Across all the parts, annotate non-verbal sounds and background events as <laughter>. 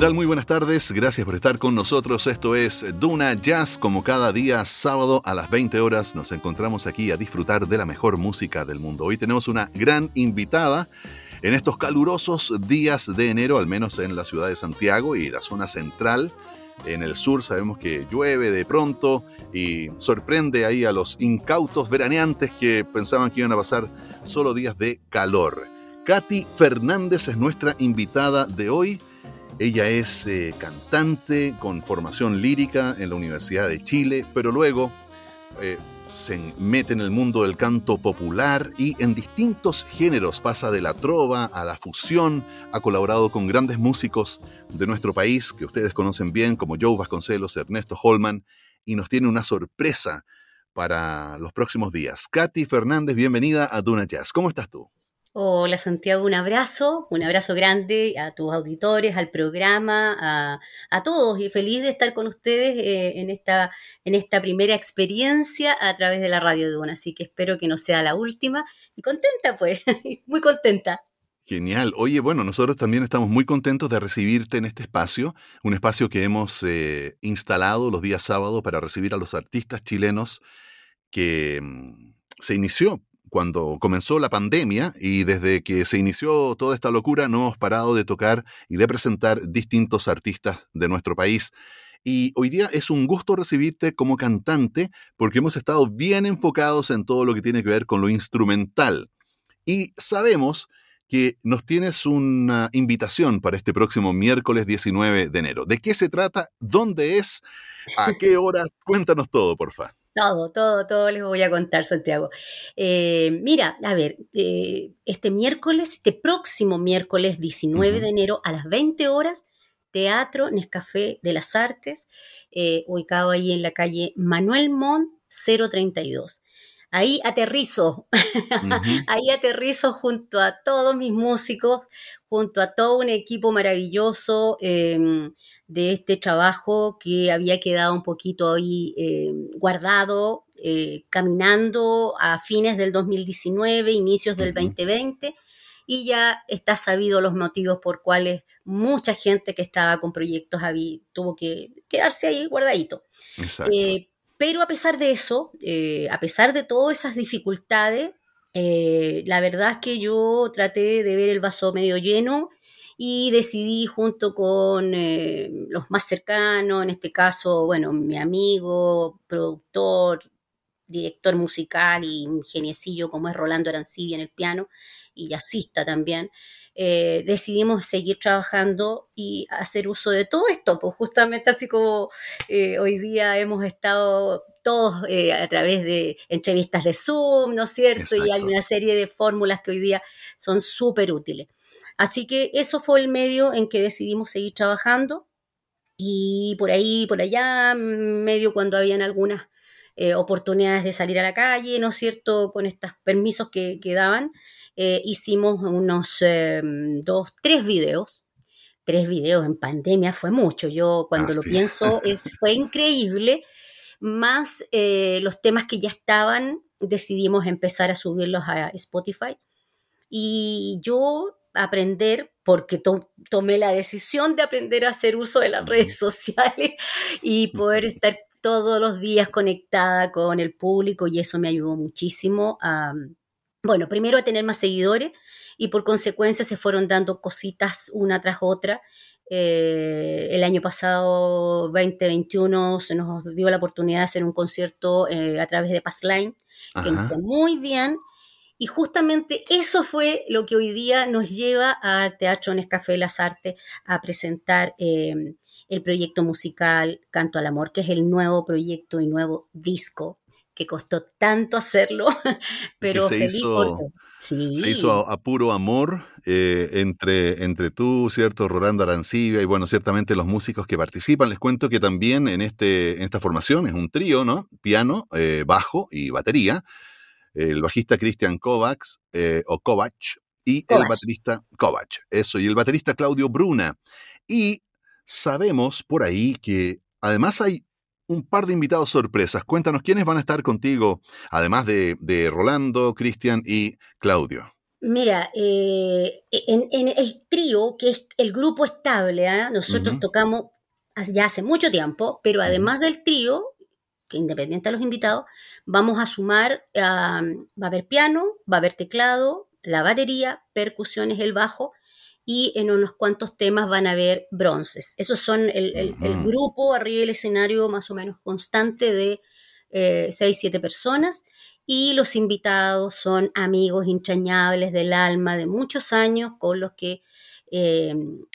tal? Muy buenas tardes. Gracias por estar con nosotros. Esto es Duna Jazz. Como cada día sábado a las 20 horas nos encontramos aquí a disfrutar de la mejor música del mundo. Hoy tenemos una gran invitada en estos calurosos días de enero, al menos en la ciudad de Santiago y la zona central. En el sur sabemos que llueve de pronto y sorprende ahí a los incautos veraneantes que pensaban que iban a pasar solo días de calor. Katy Fernández es nuestra invitada de hoy. Ella es eh, cantante con formación lírica en la Universidad de Chile, pero luego eh, se mete en el mundo del canto popular y en distintos géneros pasa de la trova a la fusión, ha colaborado con grandes músicos de nuestro país que ustedes conocen bien como Joe Vasconcelos, Ernesto Holman y nos tiene una sorpresa para los próximos días. Katy Fernández, bienvenida a Duna Jazz. ¿Cómo estás tú? Hola Santiago, un abrazo, un abrazo grande a tus auditores, al programa, a, todos y feliz de estar con ustedes eh, en, esta, en esta primera experiencia a través de la Radio Duna. Así que espero que no sea la última y contenta pues, <laughs> muy contenta. Genial. Oye, bueno, nosotros también estamos muy contentos de recibirte en este espacio, un espacio que hemos eh, instalado los días sábados para recibir a los artistas chilenos que mm, se inició cuando comenzó la pandemia y desde que se inició toda esta locura no hemos parado de tocar y de presentar distintos artistas de nuestro país. Y hoy día es un gusto recibirte como cantante porque hemos estado bien enfocados en todo lo que tiene que ver con lo instrumental. Y sabemos que nos tienes una invitación para este próximo miércoles 19 de enero. ¿De qué se trata? ¿Dónde es? ¿A qué <laughs> hora? Cuéntanos todo, por favor. Todo, todo, todo les voy a contar, Santiago. Eh, mira, a ver, eh, este miércoles, este próximo miércoles 19 de enero a las 20 horas, Teatro Nescafé de las Artes, eh, ubicado ahí en la calle Manuel Montt 032. Ahí aterrizo, <laughs> ahí aterrizo junto a todos mis músicos, junto a todo un equipo maravilloso em, de este trabajo que había quedado un poquito ahí em, guardado, eh, caminando a fines del 2019, inicios del 2020, y ya está sabido los motivos por cuales mucha gente que estaba con proyectos tuvo que quedarse ahí guardadito. Exacto. Eh, pero a pesar de eso, eh, a pesar de todas esas dificultades, eh, la verdad es que yo traté de ver el vaso medio lleno y decidí junto con eh, los más cercanos, en este caso, bueno, mi amigo, productor, director musical y un geniecillo como es Rolando Arancibia en el piano y jazzista también, eh, decidimos seguir trabajando y hacer uso de todo esto, pues justamente así como hoy día hemos estado todos eh, a través de entrevistas de Zoom, ¿no es cierto? Y hay una serie de fórmulas que hoy día son súper útiles. Así que eso fue el medio en que decidimos seguir trabajando y por ahí, por allá, medio cuando habían algunas oportunidades de salir a la calle, ¿no es cierto?, con estos permisos que, que daban, eh, hicimos unos em, dos, tres videos. Tres videos en pandemia fue mucho. Yo cuando lo pienso es, fue increíble. Más eh, los temas que ya estaban, decidimos empezar a subirlos a Spotify. Y yo aprender, porque tomé la decisión de aprender a hacer uso de las redes sociales <laughs> y poder estar todos los días conectada con el público y eso me ayudó muchísimo a, bueno, primero a tener más seguidores y por consecuencia se fueron dando cositas una tras otra. Eh, el año pasado, 2021, se nos dio la oportunidad de hacer un concierto eh, a través de Passline, que nos fue muy bien. Y justamente eso fue lo que hoy día nos lleva al Teatro Nescafé de las Artes a presentar eh, el proyecto musical Canto al Amor, que es el nuevo proyecto y nuevo disco que costó tanto hacerlo, <laughs> pero se hizo, Se hizo a, puro amor eh, entre, entre tú, ¿cierto? Rolando Arancibia y bueno, ciertamente los músicos que participan. Les cuento que también en, este, en esta formación es un trío, ¿no? Piano, eh, bajo y batería. El bajista Cristian Kovacs eh, o Kovac y el baterista Kovac, eso, y el baterista Claudio Bruna. Y sabemos por ahí que además hay un par de invitados sorpresas. Cuéntanos quiénes van a estar contigo, además de, Rolando, Cristian y Claudio. Mira, eh, en, el trío, que es el grupo estable, ¿ah? nosotros tocamos ya hace mucho tiempo, pero además del trío, que independiente de los invitados, vamos a sumar, va a haber piano, va a haber teclado, la batería, percusiones, el bajo, y en unos cuantos temas van a haber bronces. Esos son el, grupo arriba del escenario más o menos constante de eh, seis, siete personas y los invitados son amigos entrañables del alma de muchos años con los que eh,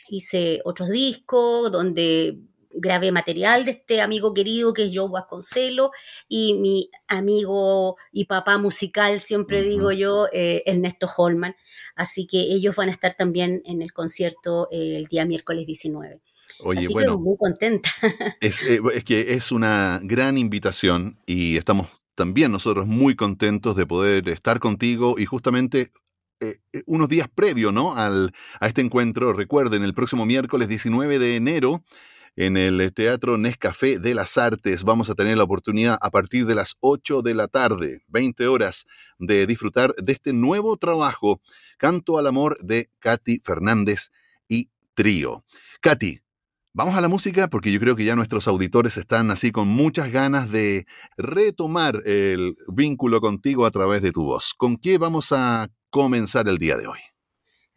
hice otros discos, donde grabé material de este amigo querido que es Joe Vasconcelo y mi amigo y papá musical, siempre digo yo, eh, Ernesto Holman. Así que ellos van a estar también en el concierto eh, el día miércoles 19. Oye, bueno, muy contenta. <laughs> Es, eh, es que es una gran invitación y estamos también nosotros muy contentos de poder estar contigo y justamente unos días previo ¿no? Al, a este encuentro. Recuerden, el próximo miércoles 19 de enero en el Teatro Nescafé de las Artes. Vamos a tener la oportunidad a partir de las 8 de la tarde, 20 horas, de disfrutar de este nuevo trabajo, Canto al Amor de Katy Fernández y Trío. Katy, Vamos a la música porque yo creo que ya nuestros auditores están así con muchas ganas de retomar el vínculo contigo a través de tu voz. ¿Con qué vamos a comenzar el día de hoy?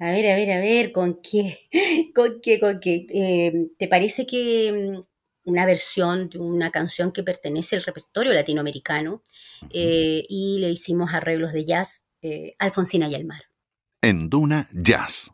A ver, a ver, a ver, ¿con qué? <laughs> ¿Con qué? ¿Con qué? Eh, ¿Te parece que mm, una versión de una canción que pertenece al repertorio latinoamericano eh, y le hicimos arreglos de jazz, eh, Alfonsina y el mar? En Duna Jazz.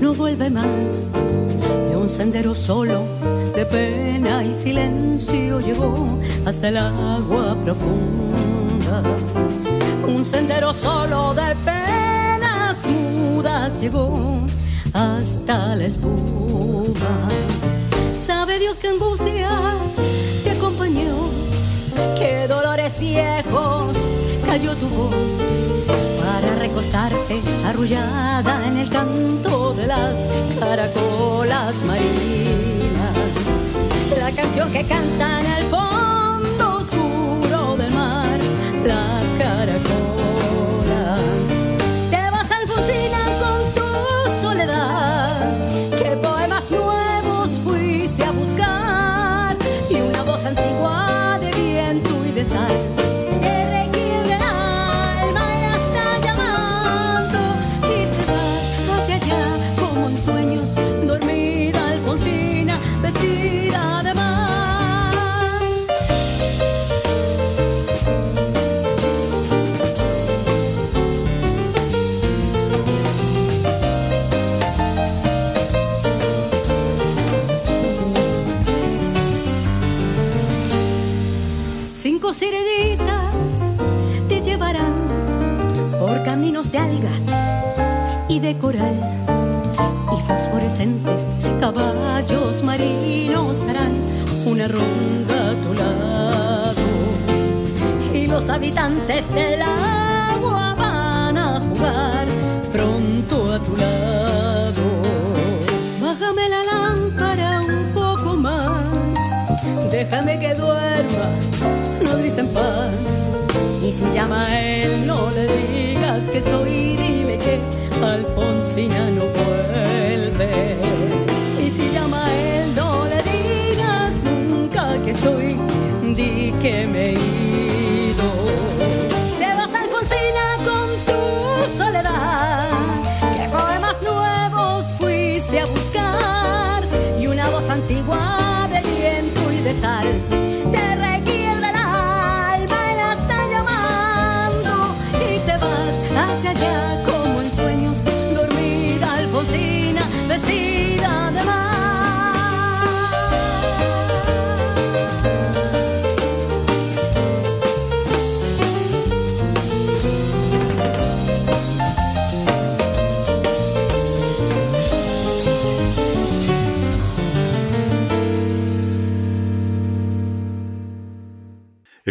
No vuelve más. Y un sendero solo de pena y silencio llegó hasta el agua profunda. Un sendero solo de penas mudas llegó hasta la espuma. Sabe Dios que angustias te acompañó, que dolores viejos cayó tu voz recostarte arrullada en el canto de las caracolas marinas. La canción que canta en el fondo oscuro del mar, la caracola.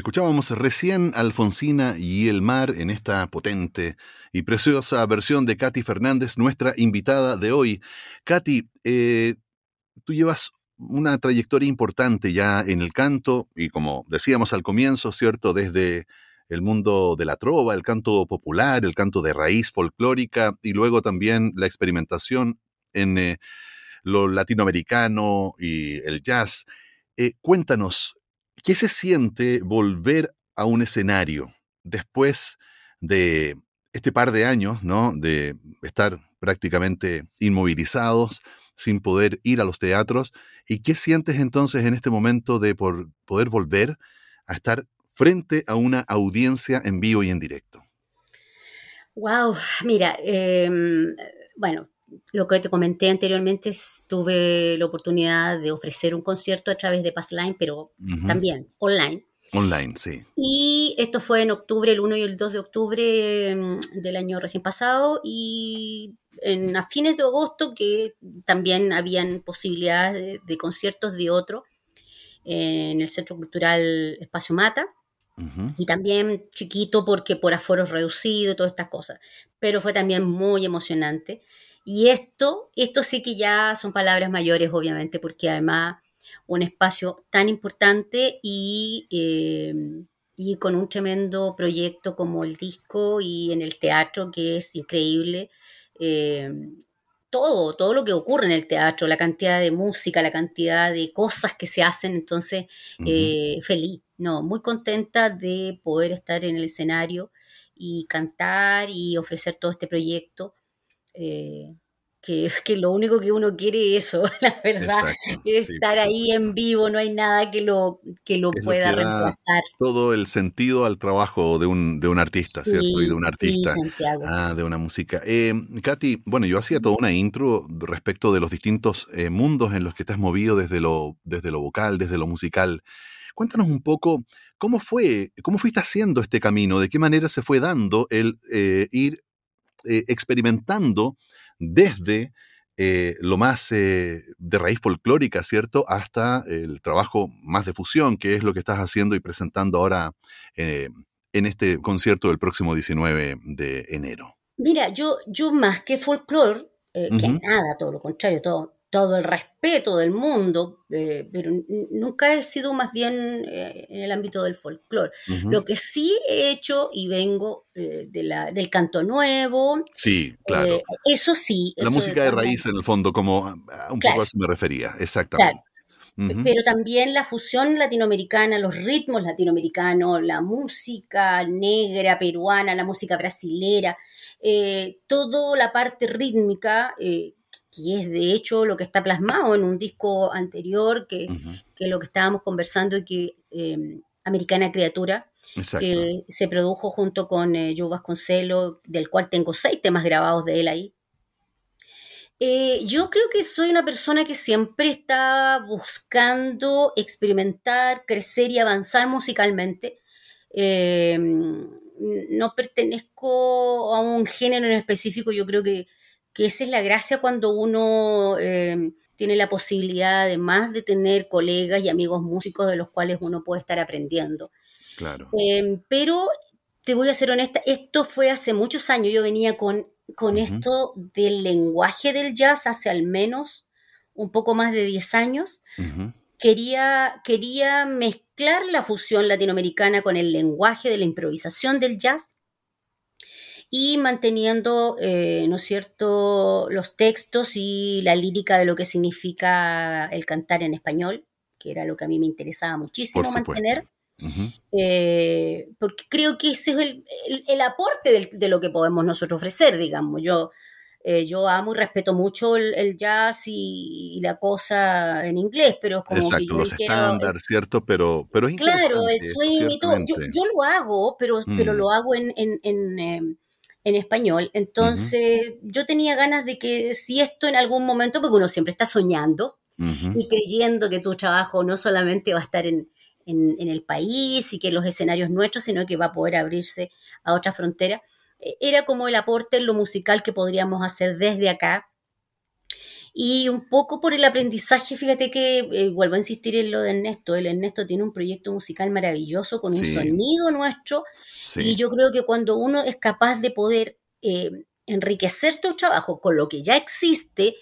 Escuchábamos recién Alfonsina y el mar en esta potente y preciosa versión de Katy Fernández, nuestra invitada de hoy. Katy, eh, tú llevas una trayectoria importante ya en el canto y como decíamos al comienzo, ¿cierto? Desde el mundo de la trova, el canto popular, el canto de raíz folclórica y luego también la experimentación en eh, lo latinoamericano y el jazz. Eh, cuéntanos, ¿Qué se siente volver a un escenario después de este par de años, ¿no? De estar prácticamente inmovilizados, sin poder ir a los teatros. ¿Y qué sientes entonces en este momento de poder volver a estar frente a una audiencia en vivo y en directo? Wow, mira, em, bueno, lo que te comenté anteriormente, tuve la oportunidad de ofrecer un concierto a través de Passline, pero también online. Online, sí. Y esto fue en octubre, el 1 y el 2 de octubre mm, del año recién pasado, y en, a fines de agosto, que también habían posibilidades de, conciertos de otro en el Centro Cultural Espacio Mata. Y también chiquito porque por aforos reducidos, todas estas cosas. Pero fue también muy emocionante. Y esto, esto sí que ya son palabras mayores, obviamente, porque además un espacio tan importante y, eh, y con un tremendo proyecto como el disco y en el teatro, que es increíble. Eh, todo, todo lo que ocurre en el teatro, la cantidad de música, la cantidad de cosas que se hacen, entonces eh, feliz, no, muy contenta de poder estar en el escenario y cantar y ofrecer todo este proyecto. Eh, que, <laughs> que, lo único que uno quiere es eso, <laughs> la verdad, es estar ahí en vivo, no hay nada que lo, que lo pueda reemplazar. Todo el sentido al trabajo de un, de un artista, ¿cierto? Y de un artista. Ah, de una música. Eh, Katy, bueno, yo hacía toda una intro respecto de los distintos eh, mundos en los que te has movido desde lo, desde lo vocal, desde lo musical. Cuéntanos un poco cómo fue, cómo fuiste haciendo este camino, de qué manera se fue dando el eh, ir eh, experimentando desde eh, lo más eh, de raíz folclórica, ¿cierto? Hasta el trabajo más de fusión, que es lo que estás haciendo y presentando ahora en este concierto del próximo 19 de enero. Mira, yo, yo más que folclore, que nada, todo lo contrario, todo, todo el respeto del mundo, eh, pero nunca he sido más bien eh, en el ámbito del folclore. Lo que sí he hecho y vengo eh, de la, del canto nuevo. Sí, claro. eso sí. La música de, raíz, en el fondo, como un poco a eso me refería, exactamente. Pero también la fusión latinoamericana, los ritmos latinoamericanos, la música negra, peruana, la música brasilera, toda la parte rítmica que es de hecho lo que está plasmado en un disco anterior, que, que lo que estábamos conversando y que eh, Americana Criatura, que se produjo junto con eh, Joe Vasconcelo, del cual tengo seis temas grabados de él ahí. Eh, yo creo que soy una persona que siempre está buscando experimentar, crecer y avanzar musicalmente. Eh, no pertenezco a un género en específico, yo creo que que esa es la gracia cuando uno eh, tiene la posibilidad además de tener colegas y amigos músicos de los cuales uno puede estar aprendiendo. Claro. Eh, pero te voy a ser honesta, esto fue hace muchos años, yo venía con, con esto del lenguaje del jazz hace al menos un poco más de 10 años. Quería, quería mezclar la fusión latinoamericana con el lenguaje de la improvisación del jazz y manteniendo, eh, ¿no es cierto?, los textos y la lírica de lo que significa el cantar en español, que era lo que a mí me interesaba muchísimo mantener. Eh, porque creo que ese es el, aporte de lo que podemos nosotros ofrecer, digamos. Yo, eh, yo amo y respeto mucho el, jazz y, la cosa en inglés, pero es como Exacto, los estándares, ¿cierto? Pero, pero es Claro, el swing y todo. Yo, lo hago, pero, pero mm. lo hago en, em, en español. Entonces, yo tenía ganas de que si esto en algún momento, porque uno siempre está soñando y creyendo que tu trabajo no solamente va a estar en, el país y que los escenarios nuestros, sino que va a poder abrirse a otra frontera, e, era como el aporte en lo musical que podríamos hacer desde acá. Y un poco por el aprendizaje, fíjate que eh, vuelvo a insistir en lo de Ernesto. El Ernesto tiene un proyecto musical maravilloso con un sonido nuestro. Y yo creo que cuando uno es capaz de poder eh, enriquecer tu trabajo con lo que ya existe,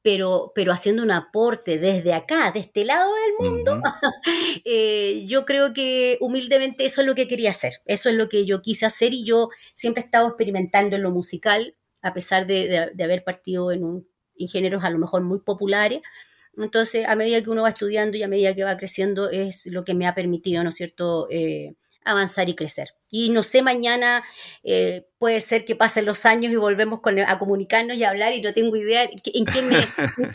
pero, pero haciendo un aporte desde acá, de este lado del mundo, <laughs> eh, yo creo que humildemente eso es lo que quería hacer, eso es lo que yo quise hacer y yo siempre he estado experimentando en lo musical, a pesar de, de haber partido en un en géneros a lo mejor muy populares. Entonces, a medida que uno va estudiando y a medida que va creciendo, es lo que me ha permitido, ¿no es cierto?, eh, avanzar y crecer. Y no sé, mañana eh, puede ser que pasen los años y volvemos a comunicarnos y a hablar y no tengo idea en qué,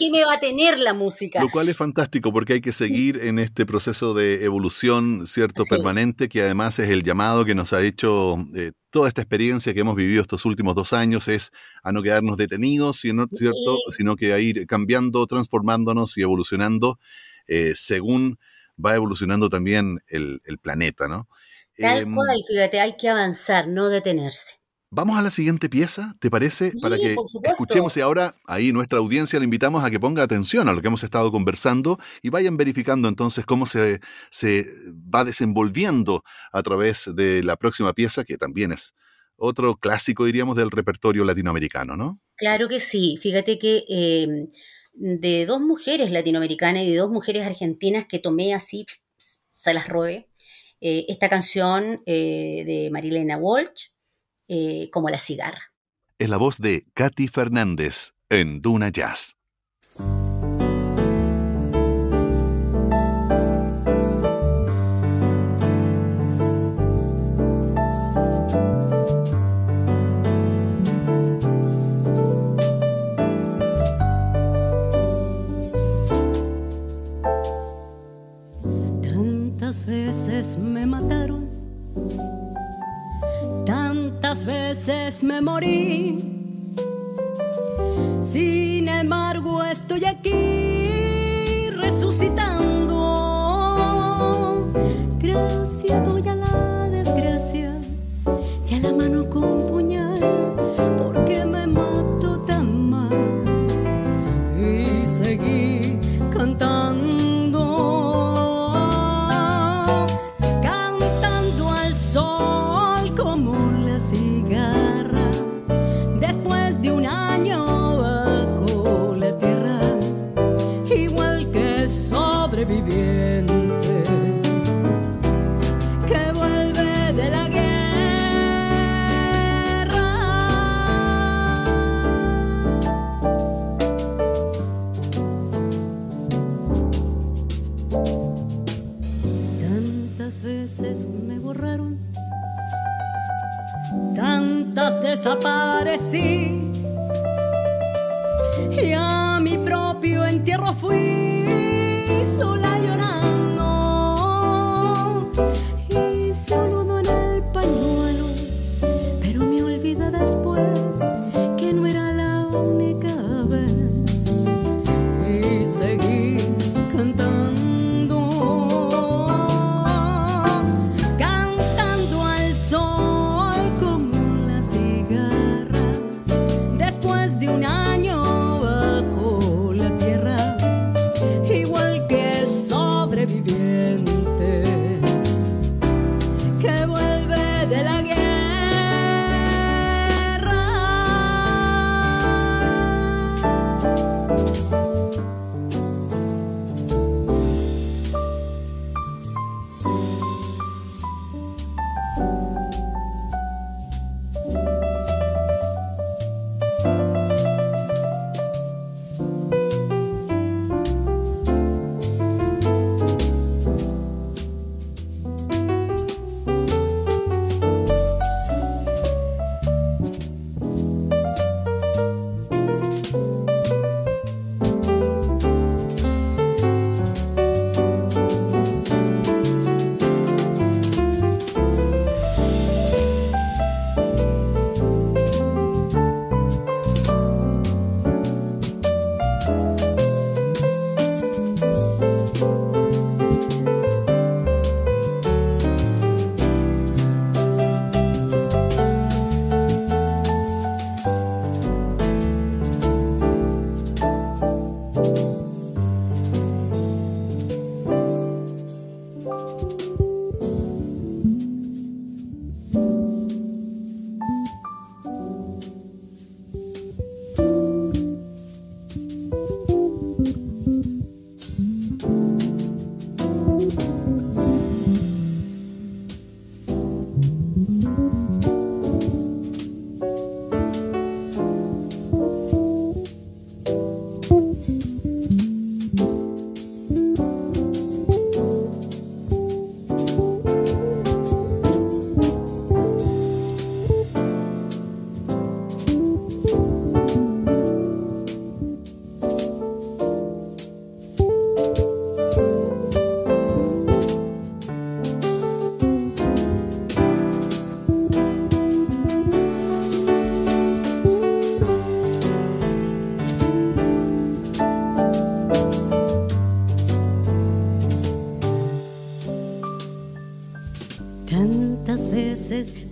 me, va a tener la música. Lo cual es fantástico porque hay que seguir en este proceso de evolución, ¿cierto? Permanente, que además es el llamado que nos ha hecho eh, toda esta experiencia que hemos vivido estos últimos dos años, es a no quedarnos detenidos, ¿cierto? Sino que a ir cambiando, transformándonos y evolucionando eh, según va evolucionando también el, el planeta, ¿no? Tal em, cual, fíjate, hay que avanzar, no detenerse. Vamos a la siguiente pieza, ¿te parece? Para que escuchemos y ahora ahí nuestra audiencia le invitamos a que ponga atención a lo que hemos estado conversando y vayan verificando entonces cómo se, se va desenvolviendo a través de la próxima pieza, que también es otro clásico, diríamos, del repertorio latinoamericano, ¿no? Claro que sí. Fíjate que em, de dos mujeres latinoamericanas y de dos mujeres argentinas que tomé así, se las robé, eh, esta canción eh, de Marilena Walsh, eh, como La cigarra. Es la voz de Katy Fernández en Duna Jazz. Tantas veces me morí. Sin embargo, estoy aquí resucitando. Gracias doy a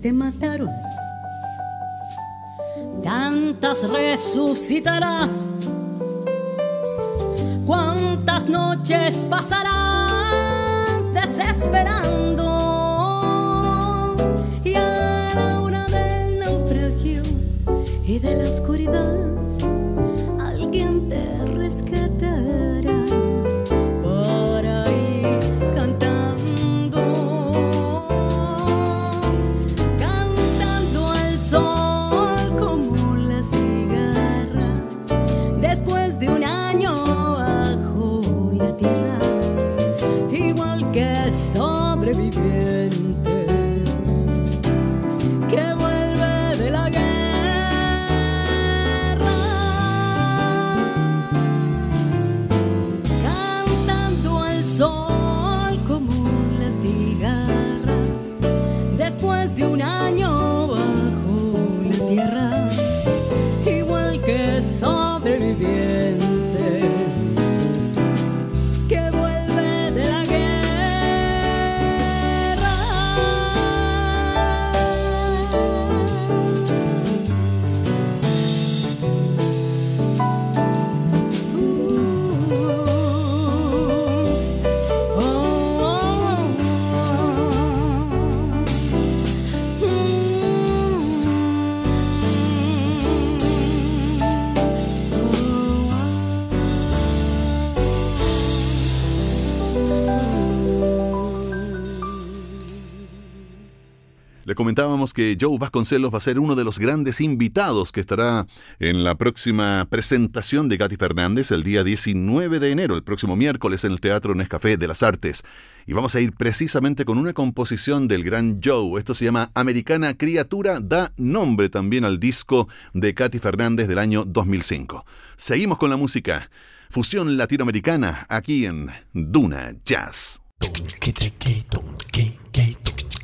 te mataron. Tantas resucitarás. Cuántas noches pasarás desesperando. Y a la hora del naufragio y de la oscuridad comentábamos que Joe Vasconcelos va a ser uno de los grandes invitados que estará en la próxima presentación de Katy Fernández el día 19 de enero, el próximo miércoles en el Teatro Nescafé de las Artes. Y vamos a ir precisamente con una composición del gran Joe. Esto se llama Americana Criatura, da nombre también al disco de Katy Fernández del año 2005. Seguimos con la música. Fusión latinoamericana aquí en Duna Jazz.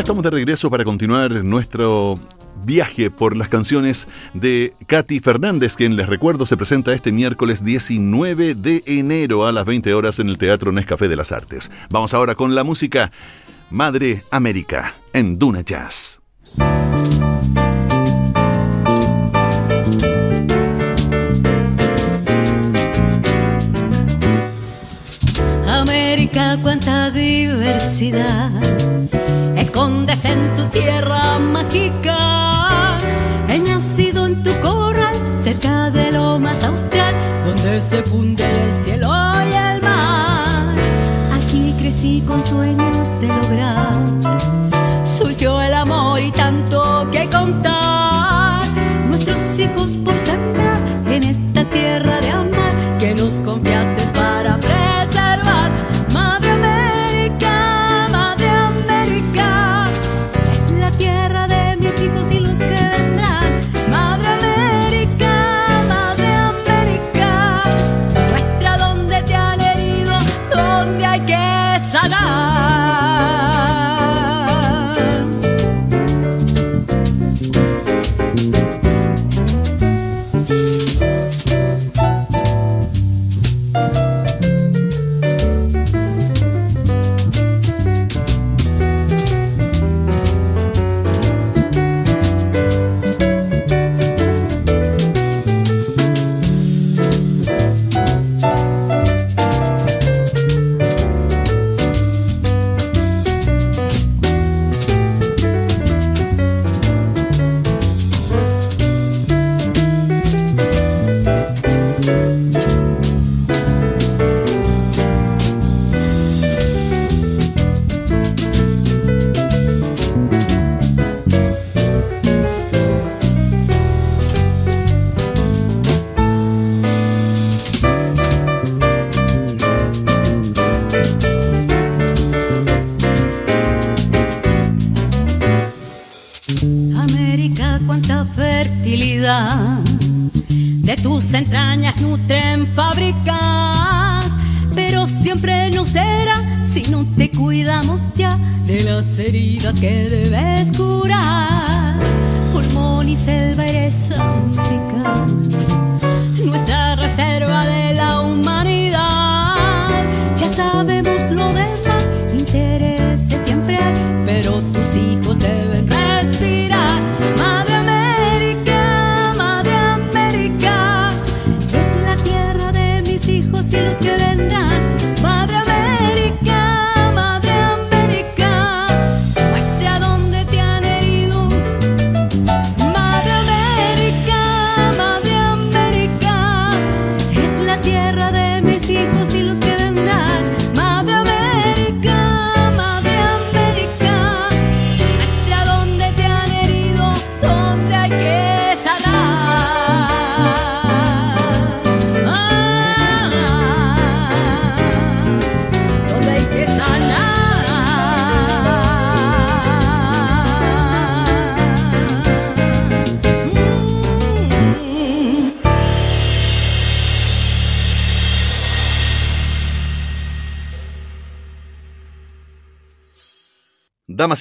estamos de regreso para continuar nuestro viaje por las canciones de Katy Fernández, quien les recuerdo se presenta este miércoles 19 de enero a las 20 horas en el Teatro Nescafé de las Artes. Vamos ahora con la música Madre América en Duna Jazz. América, cuánta diversidad escondes en tu tierra mágica. He nacido en tu corral, cerca de lo más austral, donde se funde el cielo y el mar. Aquí crecí con sueños de lograr. Surgió el amor y tanto que contar. Nuestros hijos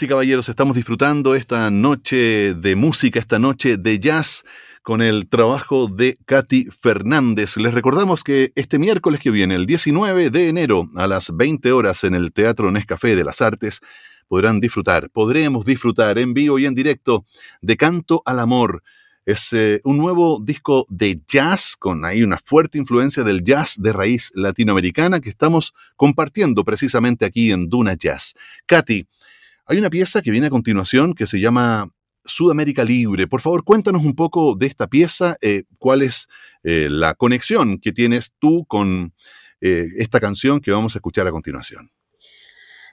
Y caballeros, estamos disfrutando esta noche de música, esta noche de jazz con el trabajo de Katy Fernández. Les recordamos que este miércoles que viene, el 19 de enero, a las 20 horas en el Teatro Nescafé de las Artes, podrán disfrutar, podremos disfrutar en vivo y en directo de Canto al Amor. Es eh, un nuevo disco de jazz con ahí una fuerte influencia del jazz de raíz latinoamericana que estamos compartiendo precisamente aquí en Duna Jazz. Katy, hay una pieza que viene a continuación que se llama Sudamérica Libre. Por favor, cuéntanos un poco de esta pieza, eh, cuál es eh, la conexión que tienes tú con eh, esta canción que vamos a escuchar a continuación.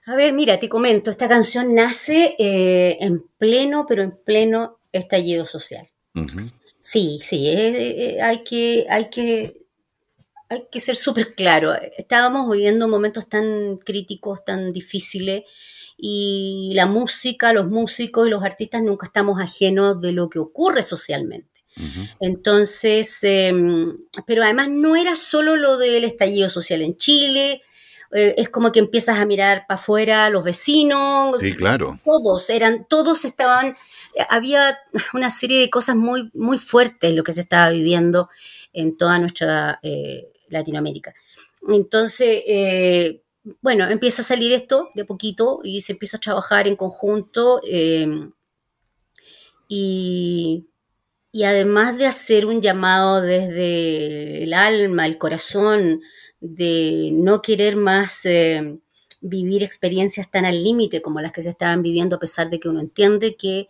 A ver, mira, te comento, esta canción nace en pleno, pero en pleno estallido social. Sí, sí, hay que, hay que, hay que ser súper claro. Estábamos viviendo momentos tan críticos, tan difíciles, y la música, los músicos y los artistas nunca estamos ajenos de lo que ocurre socialmente. Entonces, eh, pero además no era solo lo del estallido social en Chile, eh, es como que empiezas a mirar para afuera los vecinos, Sí, claro. todos eran, todos estaban, había una serie de cosas muy, muy fuertes lo que se estaba viviendo en toda nuestra eh, Latinoamérica. Entonces, eh, bueno, empieza a salir esto de a poquito y se empieza a trabajar en conjunto eh, y, y además de hacer un llamado desde el alma, el corazón, de no querer más eh, vivir experiencias tan al límite como las que se estaban viviendo, a pesar de que uno entiende que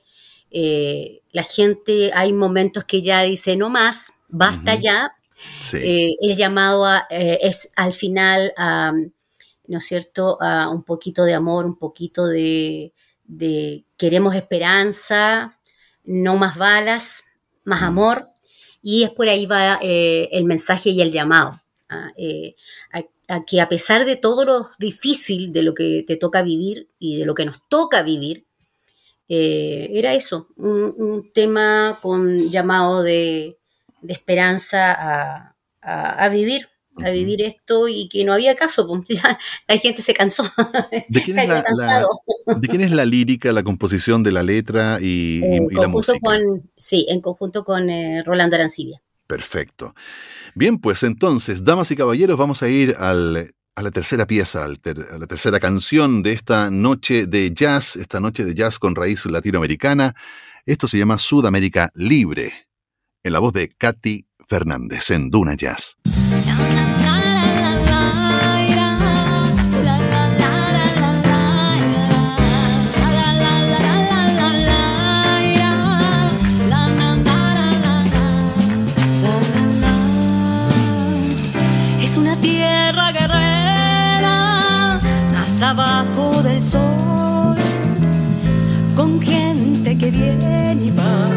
eh, la gente, hay momentos que ya dice no más, basta ya. Sí. Eh, el llamado a, eh, es al final a, ¿no es cierto?, a un poquito de amor, un poquito de, de queremos esperanza, no más balas, más amor, y es por ahí va eh, el mensaje y el llamado. ¿ah? Eh, a, a que a pesar de todo lo difícil de lo que te toca vivir y de lo que nos toca vivir, eh, era eso, un, un tema con llamado de, de esperanza a, a- a vivir, a vivir esto y que no había caso, pues, <laughs> ya la gente se cansó, ¿De quién, <laughs> es la, había la- cansado. ¿De quién es la lírica, la composición de la letra y, y- En y la música? con, sí, en conjunto con eh, Rolando Arancibia. Perfecto. Bien, pues entonces, damas y caballeros, vamos a ir al- a la tercera pieza, a la tercera canción de esta noche de jazz, esta noche de jazz con raíz latinoamericana. Esto se llama Sudamérica Libre, en la voz de Katy Fernández en Duna Jazz. Abajo del sol, con gente que viene y va,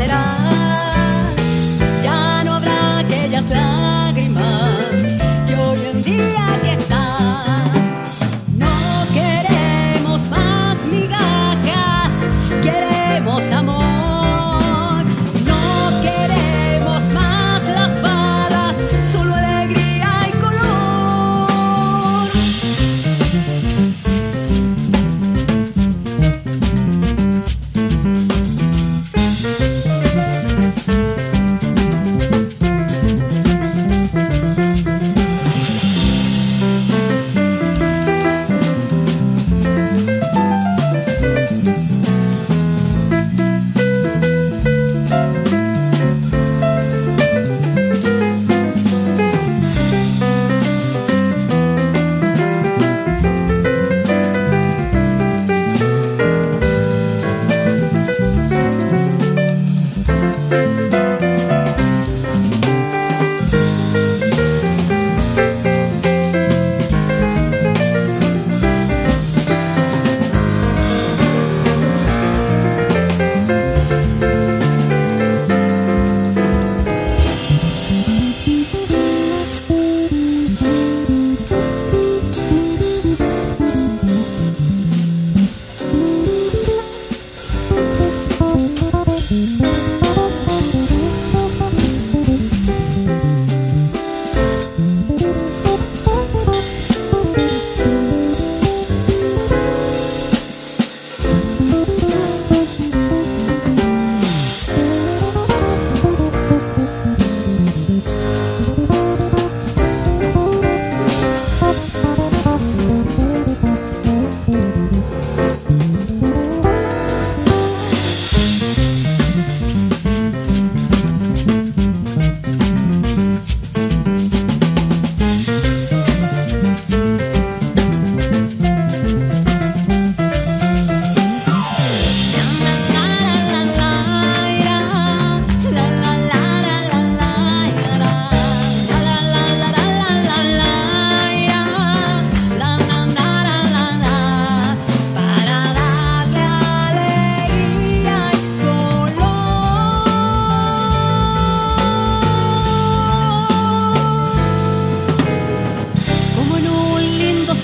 será.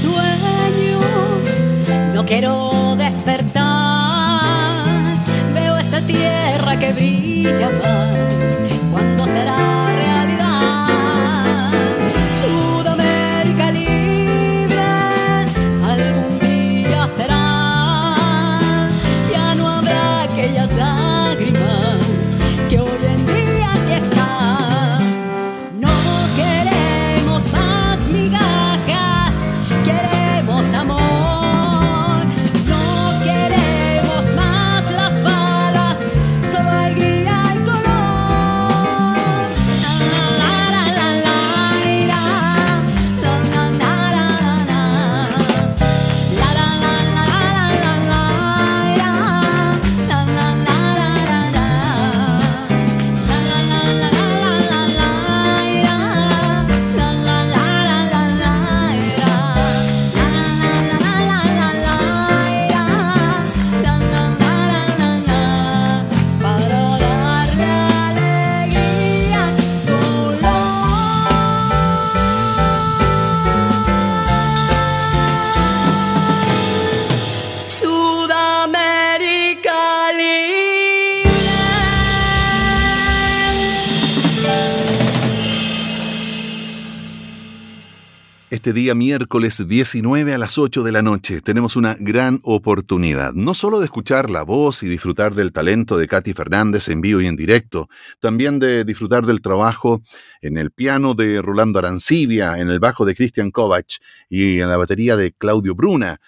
sueño, no quiero despertar, veo esta tierra que brilla más. Este día miércoles 19 a las 8 de la noche tenemos una gran oportunidad, no solo de escuchar la voz y disfrutar del talento de Katy Fernández en vivo y en directo, también de disfrutar del trabajo en el piano de Rolando Arancibia, en el bajo de Christian Kovac y en la batería de Claudio Bruna.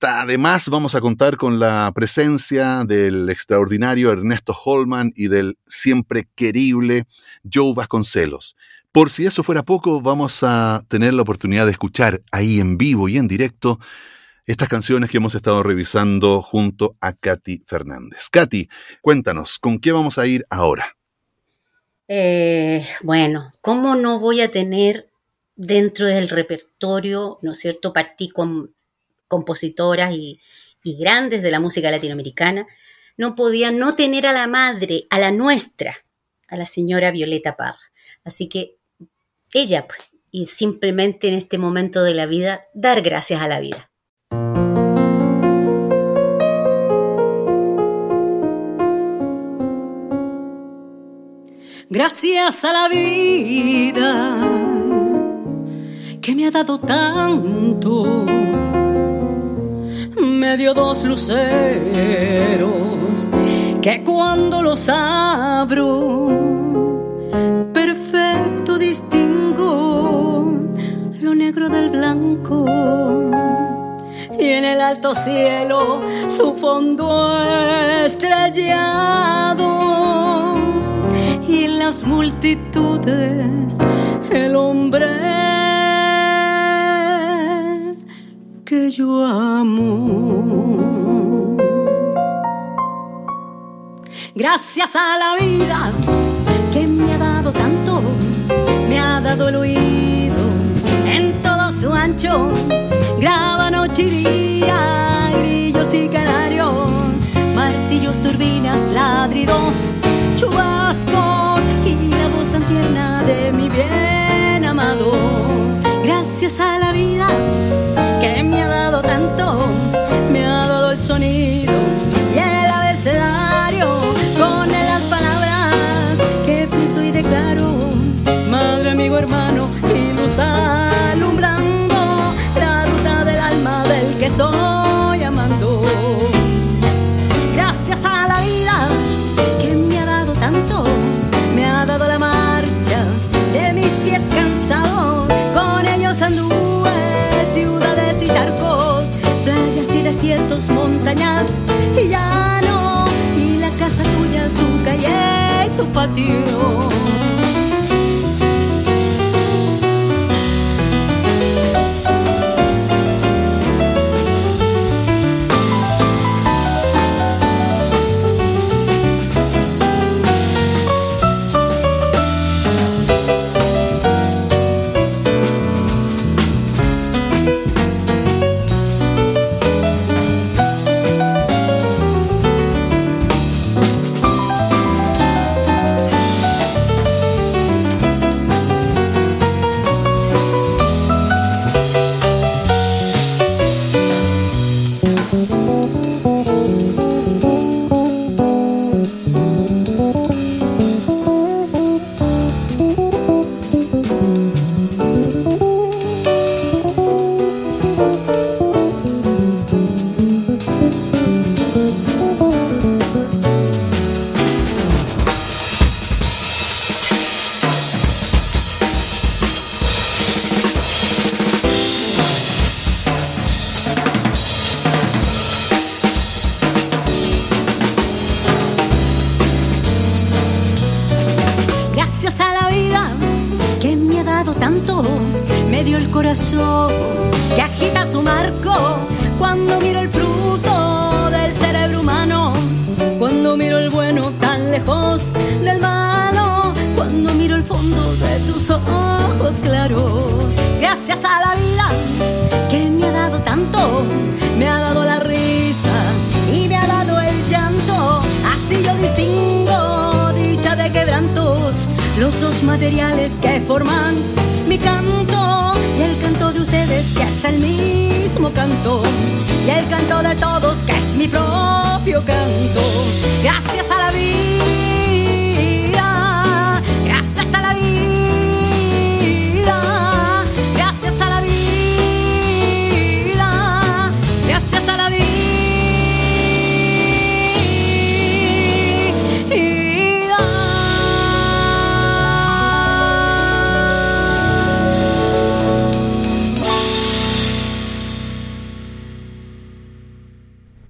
Además, vamos a contar con la presencia del extraordinario Ernesto Holman y del siempre querible Joe Vasconcelos. Por si eso fuera poco, vamos a tener la oportunidad de escuchar ahí en vivo y en directo estas canciones que hemos estado revisando junto a Katy Fernández. Katy, cuéntanos, ¿con qué vamos a ir ahora? Eh, bueno, ¿cómo no voy a tener dentro del repertorio, ¿no es cierto? Partí con compositoras y, y grandes de la música latinoamericana, no podía no tener a la madre, a la nuestra, a la señora Violeta Parra. Así que ella, pues, y simplemente en este momento de la vida, dar gracias a la vida. Gracias a la vida que me ha dado tanto, me dio dos luceros que cuando los abro, Y en el alto cielo su fondo estrellado y en las multitudes el hombre que yo amo. Gracias a la vida que me ha dado tanto, me ha dado en todo su ancho, graba noche y día, grillos y canarios, martillos, turbinas, ladridos, chubascos y la voz tan tierna de mi bien amado. Gracias a la vida que me ha dado tanto, me ha dado el sonido del forman mi canto y el canto de ustedes que es el mismo canto y el canto de todos que es mi propio canto. Gracias a la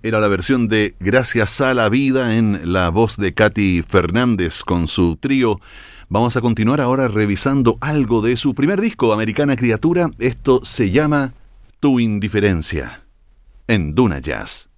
Era la versión de Gracias a la vida en la voz de Katy Fernández con su trío. Vamos a continuar ahora revisando algo de su primer disco, Americana Criatura. Esto se llama Tu indiferencia en Duna Jazz.